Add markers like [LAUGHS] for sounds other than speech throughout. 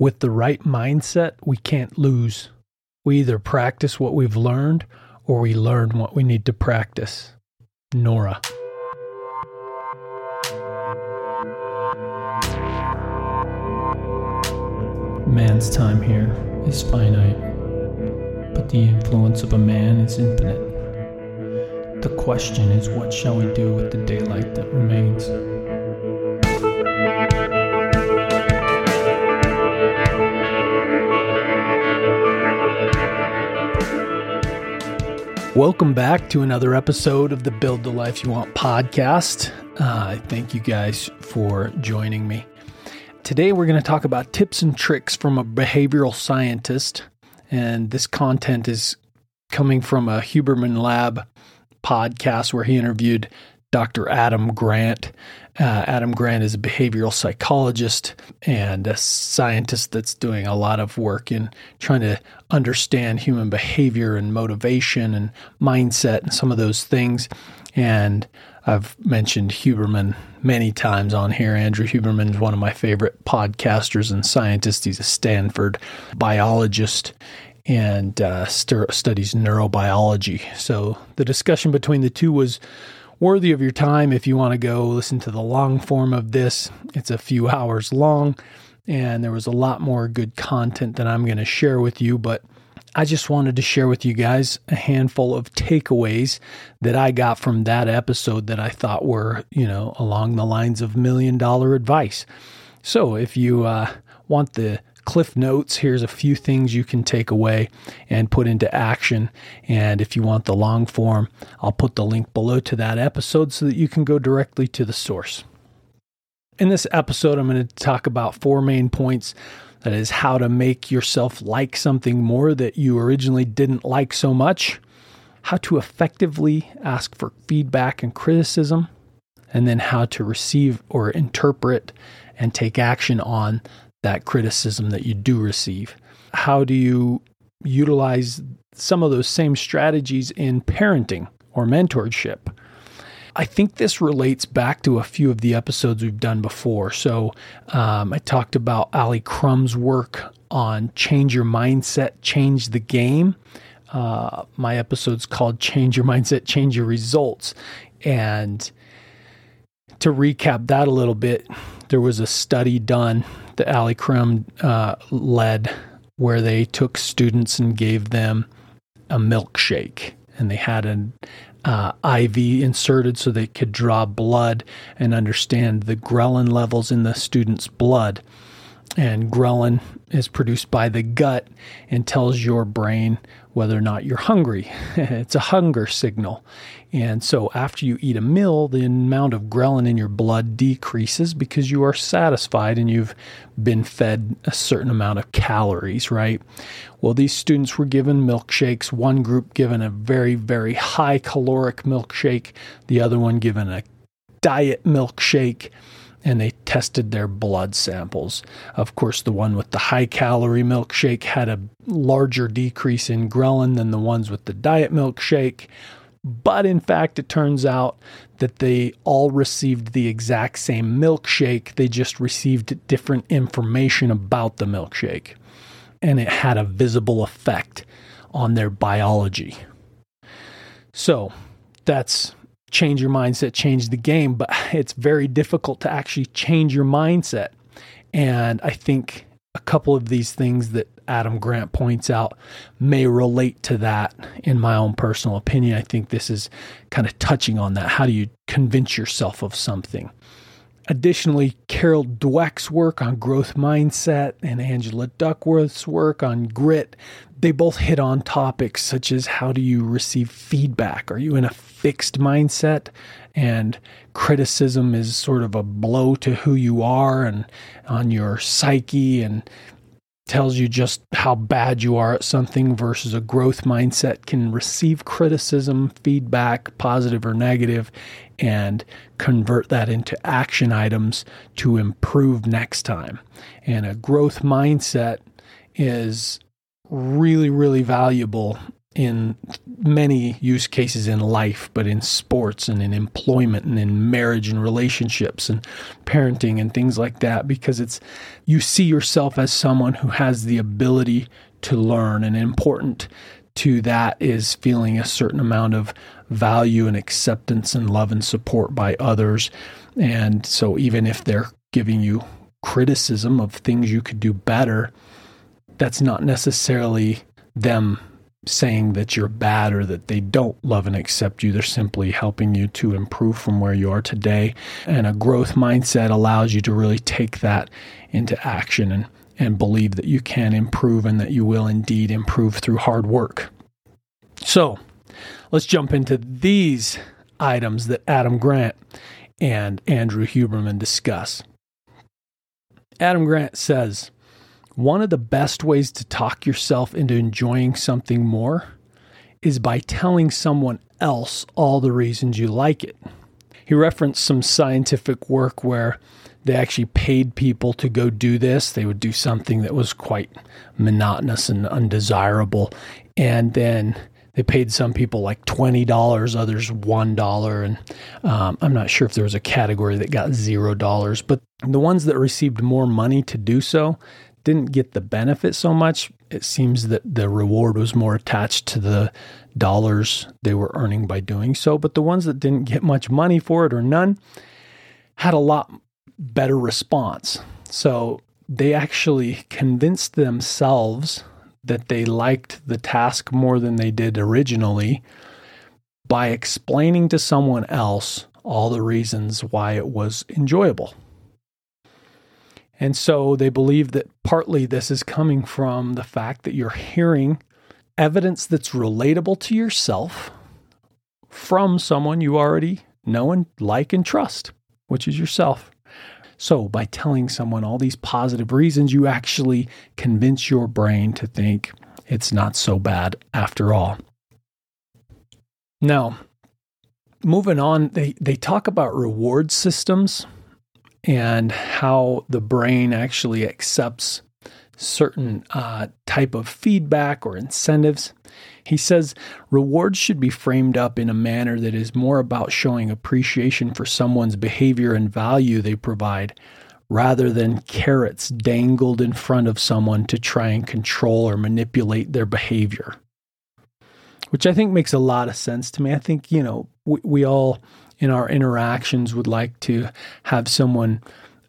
With the right mindset, we can't lose. We either practice what we've learned or we learn what we need to practice. Nora. Man's time here is finite, but the influence of a man is infinite. The question is, what shall we do with the daylight that remains? Welcome back to another episode of the Build the Life You Want podcast. Uh, thank you guys for joining me. Today, we're going to talk about tips and tricks from a behavioral scientist. And this content is coming from a Huberman Lab podcast where he interviewed Dr. Adam Grant. Uh, Adam Grant is a behavioral psychologist and a scientist that's doing a lot of work in trying to understand human behavior and motivation and mindset and some of those things. And I've mentioned Huberman many times on here. Andrew Huberman is one of my favorite podcasters and scientists. He's a Stanford biologist and uh, st- studies neurobiology. So the discussion between the two was worthy of your time if you want to go listen to the long form of this. It's a few hours long, and there was a lot more good content that I'm going to share with you, but I just wanted to share with you guys a handful of takeaways that I got from that episode that I thought were, you know, along the lines of million dollar advice. So if you uh, want the cliff notes. Here's a few things you can take away and put into action. And if you want the long form, I'll put the link below to that episode so that you can go directly to the source. In this episode, I'm going to talk about four main points. That is, how to make yourself like something more that you originally didn't like so much, how to effectively ask for feedback and criticism, and then how to receive or interpret and take action on that criticism that you do receive? How do you utilize some of those same strategies in parenting or mentorship? I think this relates back to a few of the episodes we've done before. So, um, I talked about Ali Crum's work on change your mindset, change the game. Uh, my episode's called Change Your Mindset, Change Your Results. And to recap that a little bit, there was a study done that Ali Crum uh, led where they took students and gave them a milkshake. And they had an uh, IV inserted so they could draw blood and understand the ghrelin levels in the student's blood. And ghrelin is produced by the gut and tells your brain whether or not you're hungry. [LAUGHS] it's a hunger signal. And so after you eat a meal, the amount of ghrelin in your blood decreases because you are satisfied and you've been fed a certain amount of calories, right? Well, these students were given milkshakes, one group given a very, very high caloric milkshake, the other one given a diet milkshake and they tested their blood samples. Of course, the one with the high calorie milkshake had a larger decrease in ghrelin than the ones with the diet milkshake. But in fact, it turns out that they all received the exact same milkshake. They just received different information about the milkshake. And it had a visible effect on their biology. So that's change your mindset, change the game, but it's very difficult to actually change your mindset. And I think a couple of these things that Adam Grant points out may relate to that in my own personal opinion. I think this is kind of touching on that. How do you convince yourself of something? Additionally, Carol Dweck's work on growth mindset and Angela Duckworth's work on grit, they both hit on topics such as how do you receive feedback? Are you in a fixed mindset? And criticism is sort of a blow to who you are and on your psyche and tells you just how bad you are at something versus a growth mindset can receive criticism, feedback, positive or negative, and convert that into action items to improve next time. And a growth mindset is really, really valuable in many use cases in life, but in sports and in employment and in marriage and relationships and parenting and things like that, because it's you see yourself as someone who has the ability to learn. And important to that is feeling a certain amount of value and acceptance and love and support by others. And so, even if they're giving you criticism of things you could do better, that's not necessarily them saying that you're bad or that they don't love and accept you. They're simply helping you to improve from where you are today. And a growth mindset allows you to really take that into action and, and believe that you can improve and that you will indeed improve through hard work. So let's jump into these items that Adam Grant and Andrew Huberman discuss. Adam Grant says, one of the best ways to talk yourself into enjoying something more is by telling someone else all the reasons you like it. He referenced some scientific work where they actually paid people to go do this. They would do something that was quite monotonous and undesirable. And then they paid some people like $20, others $1. And um, I'm not sure if there was a category that got $0. But the ones that received more money to do so, didn't get the benefit so much. It seems that the reward was more attached to the dollars they were earning by doing so. But the ones that didn't get much money for it or none had a lot better response. So they actually convinced themselves that they liked the task more than they did originally by explaining to someone else all the reasons why it was enjoyable. And so they believe that partly this is coming from the fact that you're hearing evidence that's relatable to yourself from someone you already know and like and trust, which is yourself. So, by telling someone all these positive reasons, you actually convince your brain to think it's not so bad after all. Now, moving on, they, they talk about reward systems and how the brain actually accepts certain uh, type of feedback or incentives. He says rewards should be framed up in a manner that is more about showing appreciation for someone's behavior and value they provide rather than carrots dangled in front of someone to try and control or manipulate their behavior. Which I think makes a lot of sense to me. I think, you know, we, we all in our interactions would like to have someone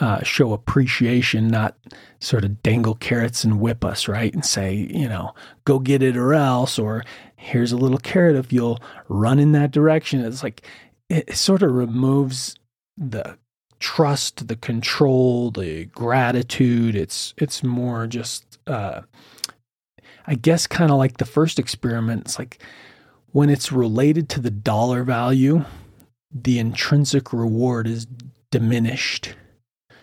uh, show appreciation, not sort of dangle carrots and whip us, right? And say, you know, go get it or else, or here's a little carrot if you'll run in that direction. It's like it sort of removes the trust, the control, the gratitude. It's it's more just, uh, I guess, kind of like the first experiment. It's like when it's related to the dollar value the intrinsic reward is diminished.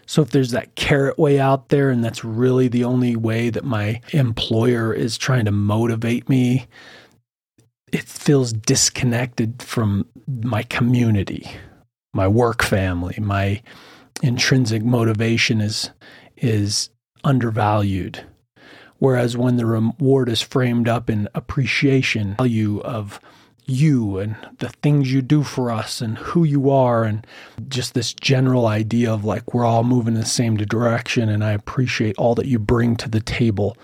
So if there's that carrot way out there, and that's really the only way that my employer is trying to motivate me, it feels disconnected from my community, my work family, my intrinsic motivation is is undervalued. Whereas when the reward is framed up in appreciation, value of you and the things you do for us and who you are and just this general idea of like we're all moving in the same direction and I appreciate all that you bring to the table.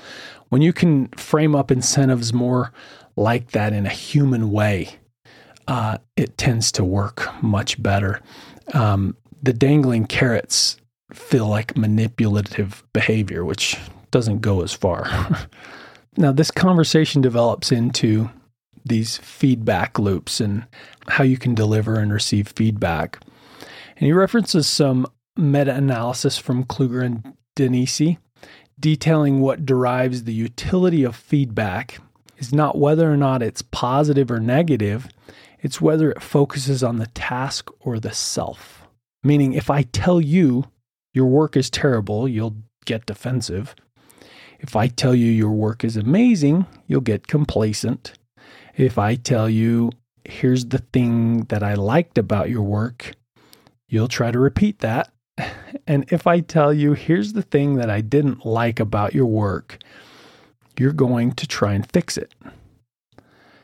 When you can frame up incentives more like that in a human way, uh, it tends to work much better. Um, the dangling carrots feel like manipulative behavior, which doesn't go as far. [LAUGHS] now, this conversation develops into these feedback loops and how you can deliver and receive feedback. And he references some meta analysis from Kluger and DeNisi detailing what derives the utility of feedback is not whether or not it's positive or negative, it's whether it focuses on the task or the self. Meaning, if I tell you your work is terrible, you'll get defensive. If I tell you your work is amazing, you'll get complacent. If I tell you, here's the thing that I liked about your work, you'll try to repeat that. [LAUGHS] And if I tell you, here's the thing that I didn't like about your work, you're going to try and fix it.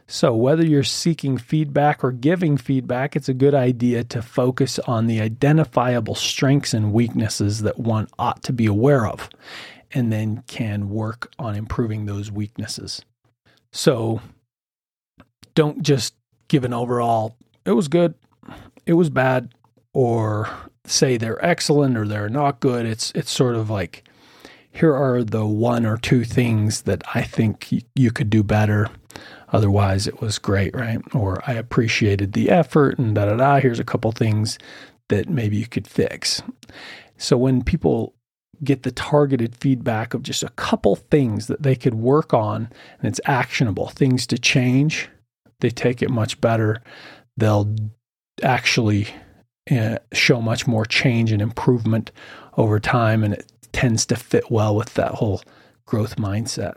So, whether you're seeking feedback or giving feedback, it's a good idea to focus on the identifiable strengths and weaknesses that one ought to be aware of, and then can work on improving those weaknesses. So, don't just give an overall, it was good, it was bad, or say they're excellent or they're not good. It's it's sort of like here are the one or two things that I think you could do better. Otherwise, it was great, right? Or I appreciated the effort and da da da. Here's a couple things that maybe you could fix. So when people get the targeted feedback of just a couple things that they could work on and it's actionable, things to change, they take it much better. They'll actually uh, show much more change and improvement over time, and it tends to fit well with that whole growth mindset.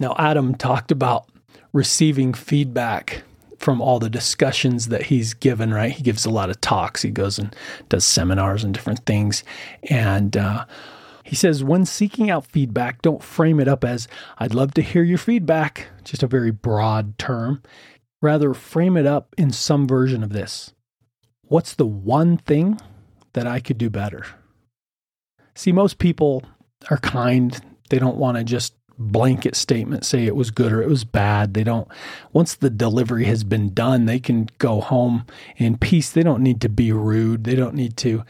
Now, Adam talked about receiving feedback from all the discussions that he's given, right? He gives a lot of talks, he goes and does seminars and different things. And uh, he says, when seeking out feedback, don't frame it up as, I'd love to hear your feedback, just a very broad term. Rather, frame it up in some version of this what's the one thing that I could do better? See, most people are kind. They don't want to just blanket statement say it was good or it was bad. They don't, once the delivery has been done, they can go home in peace. They don't need to be rude. They don't need to,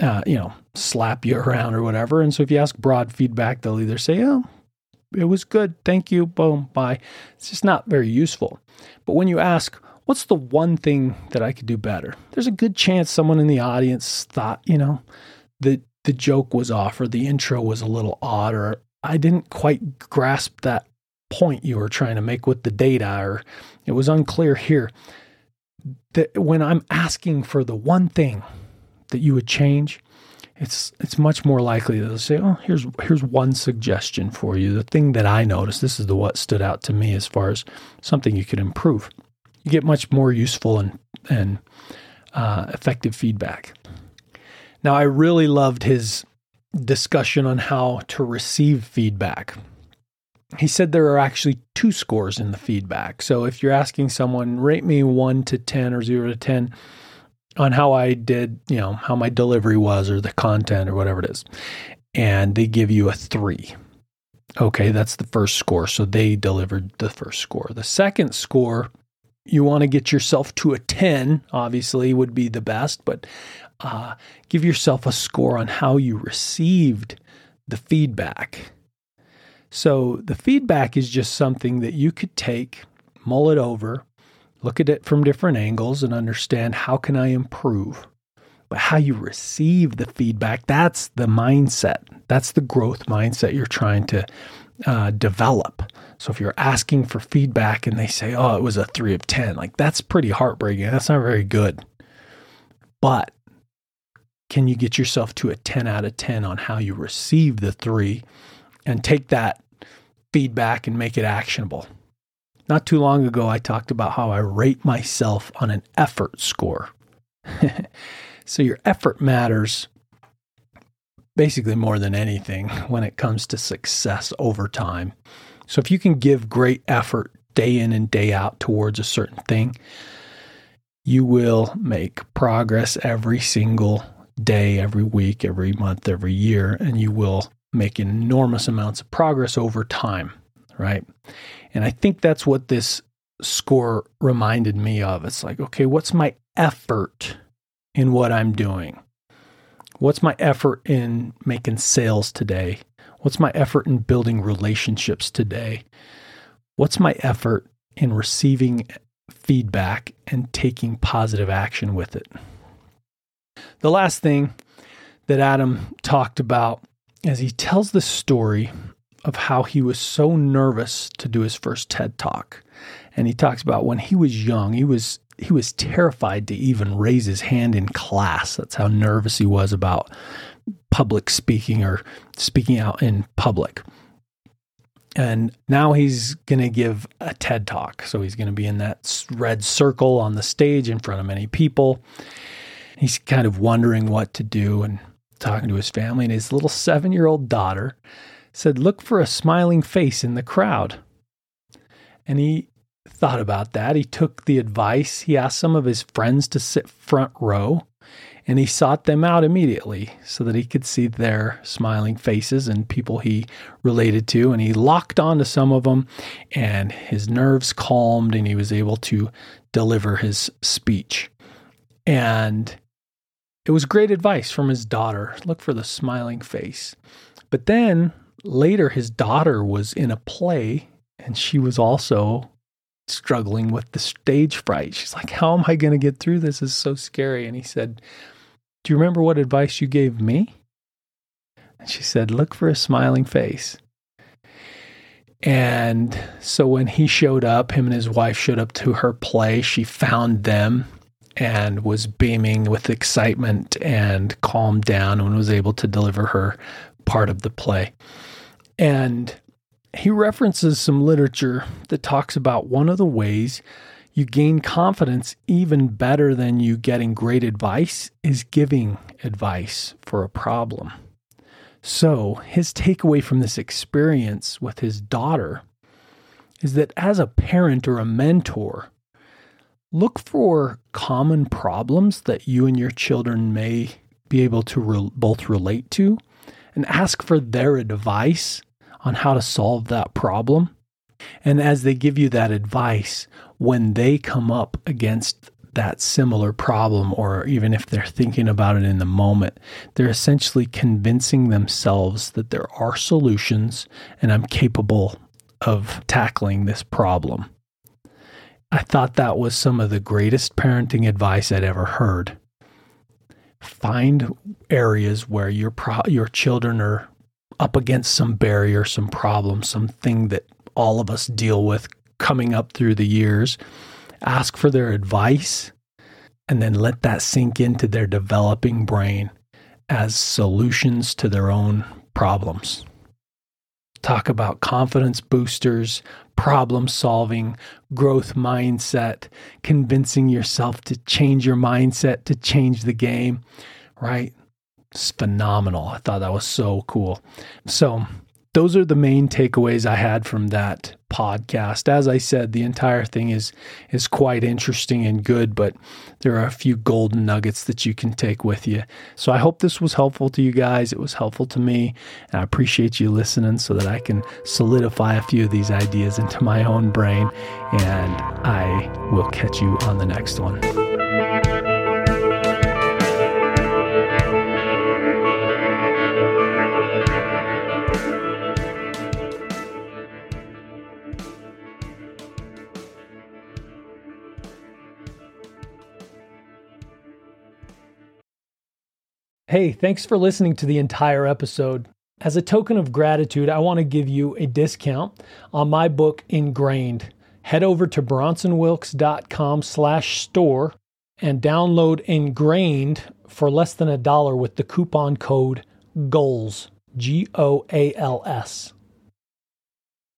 uh, you know, slap you around or whatever. And so if you ask broad feedback, they'll either say, oh, it was good. Thank you. Boom. Bye. It's just not very useful. But when you ask, what's the one thing that I could do better? There's a good chance someone in the audience thought, you know, that the joke was off or the intro was a little odd or I didn't quite grasp that point you were trying to make with the data or it was unclear here. That when I'm asking for the one thing that you would change, it's it's much more likely that they'll say, "Oh, here's here's one suggestion for you. The thing that I noticed. This is the what stood out to me as far as something you could improve." you get much more useful and and uh, effective feedback. Now, I really loved his discussion on how to receive feedback. He said there are actually two scores in the feedback. So if you're asking someone, rate me one to 10 or zero to 10 on how I did, you know, how my delivery was or the content or whatever it is, and they give you a three. Okay, that's the first score. So they delivered the first score. The second score you want to get yourself to a 10, obviously, would be the best, but uh, give yourself a score on how you received the feedback. So, the feedback is just something that you could take, mull it over, look at it from different angles, and understand how can I improve. But how you receive the feedback, that's the mindset. That's the growth mindset you're trying to uh, develop. So if you're asking for feedback and they say, oh, it was a three of 10, like that's pretty heartbreaking. That's not very good. But can you get yourself to a 10 out of 10 on how you receive the three and take that feedback and make it actionable? Not too long ago, I talked about how I rate myself on an effort score. [LAUGHS] so your effort matters basically more than anything when it comes to success over time. So if you can give great effort day in and day out towards a certain thing, you will make progress every single day, every week, every month, every year, and you will make enormous amounts of progress over time, right? And I think that's what this score reminded me of. It's like, okay, what's my effort in what I'm doing? What's my effort in making sales today? What's my effort in building relationships today? What's my effort in receiving feedback and taking positive action with it? The last thing that Adam talked about as he tells the story of how he was so nervous to do his first TED talk. And he talks about when he was young, he was he was terrified to even raise his hand in class. That's how nervous he was about public speaking or speaking out in public. And now he's going to give a TED talk. So he's going to be in that red circle on the stage in front of many people. He's kind of wondering what to do and talking to his family. And his little seven year old daughter said, Look for a smiling face in the crowd. And he thought about that. He took the advice. He asked some of his friends to sit front row and he sought them out immediately so that he could see their smiling faces and people he related to. And he locked onto some of them, and his nerves calmed, and he was able to deliver his speech. And it was great advice from his daughter look for the smiling face. But then later, his daughter was in a play, and she was also struggling with the stage fright. She's like, How am I going to get through this? This is so scary. And he said, Do you remember what advice you gave me? And she said, Look for a smiling face. And so when he showed up, him and his wife showed up to her play, she found them and was beaming with excitement and calmed down and was able to deliver her part of the play. And he references some literature that talks about one of the ways you gain confidence even better than you getting great advice is giving advice for a problem. So, his takeaway from this experience with his daughter is that as a parent or a mentor, look for common problems that you and your children may be able to re- both relate to and ask for their advice on how to solve that problem. And as they give you that advice, when they come up against that similar problem, or even if they're thinking about it in the moment, they're essentially convincing themselves that there are solutions and I'm capable of tackling this problem. I thought that was some of the greatest parenting advice I'd ever heard. Find areas where your pro- your children are up against some barrier, some problem, something that all of us deal with coming up through the years, ask for their advice, and then let that sink into their developing brain as solutions to their own problems. Talk about confidence boosters, problem solving, growth mindset, convincing yourself to change your mindset to change the game, right? Phenomenal. I thought that was so cool. So, those are the main takeaways I had from that podcast. As I said, the entire thing is is quite interesting and good, but there are a few golden nuggets that you can take with you. So I hope this was helpful to you guys. It was helpful to me, and I appreciate you listening so that I can solidify a few of these ideas into my own brain and I will catch you on the next one. Hey, thanks for listening to the entire episode. As a token of gratitude, I want to give you a discount on my book Ingrained. Head over to bronsonwilks.com slash store and download Ingrained for less than a dollar with the coupon code GOALS, G O A L S.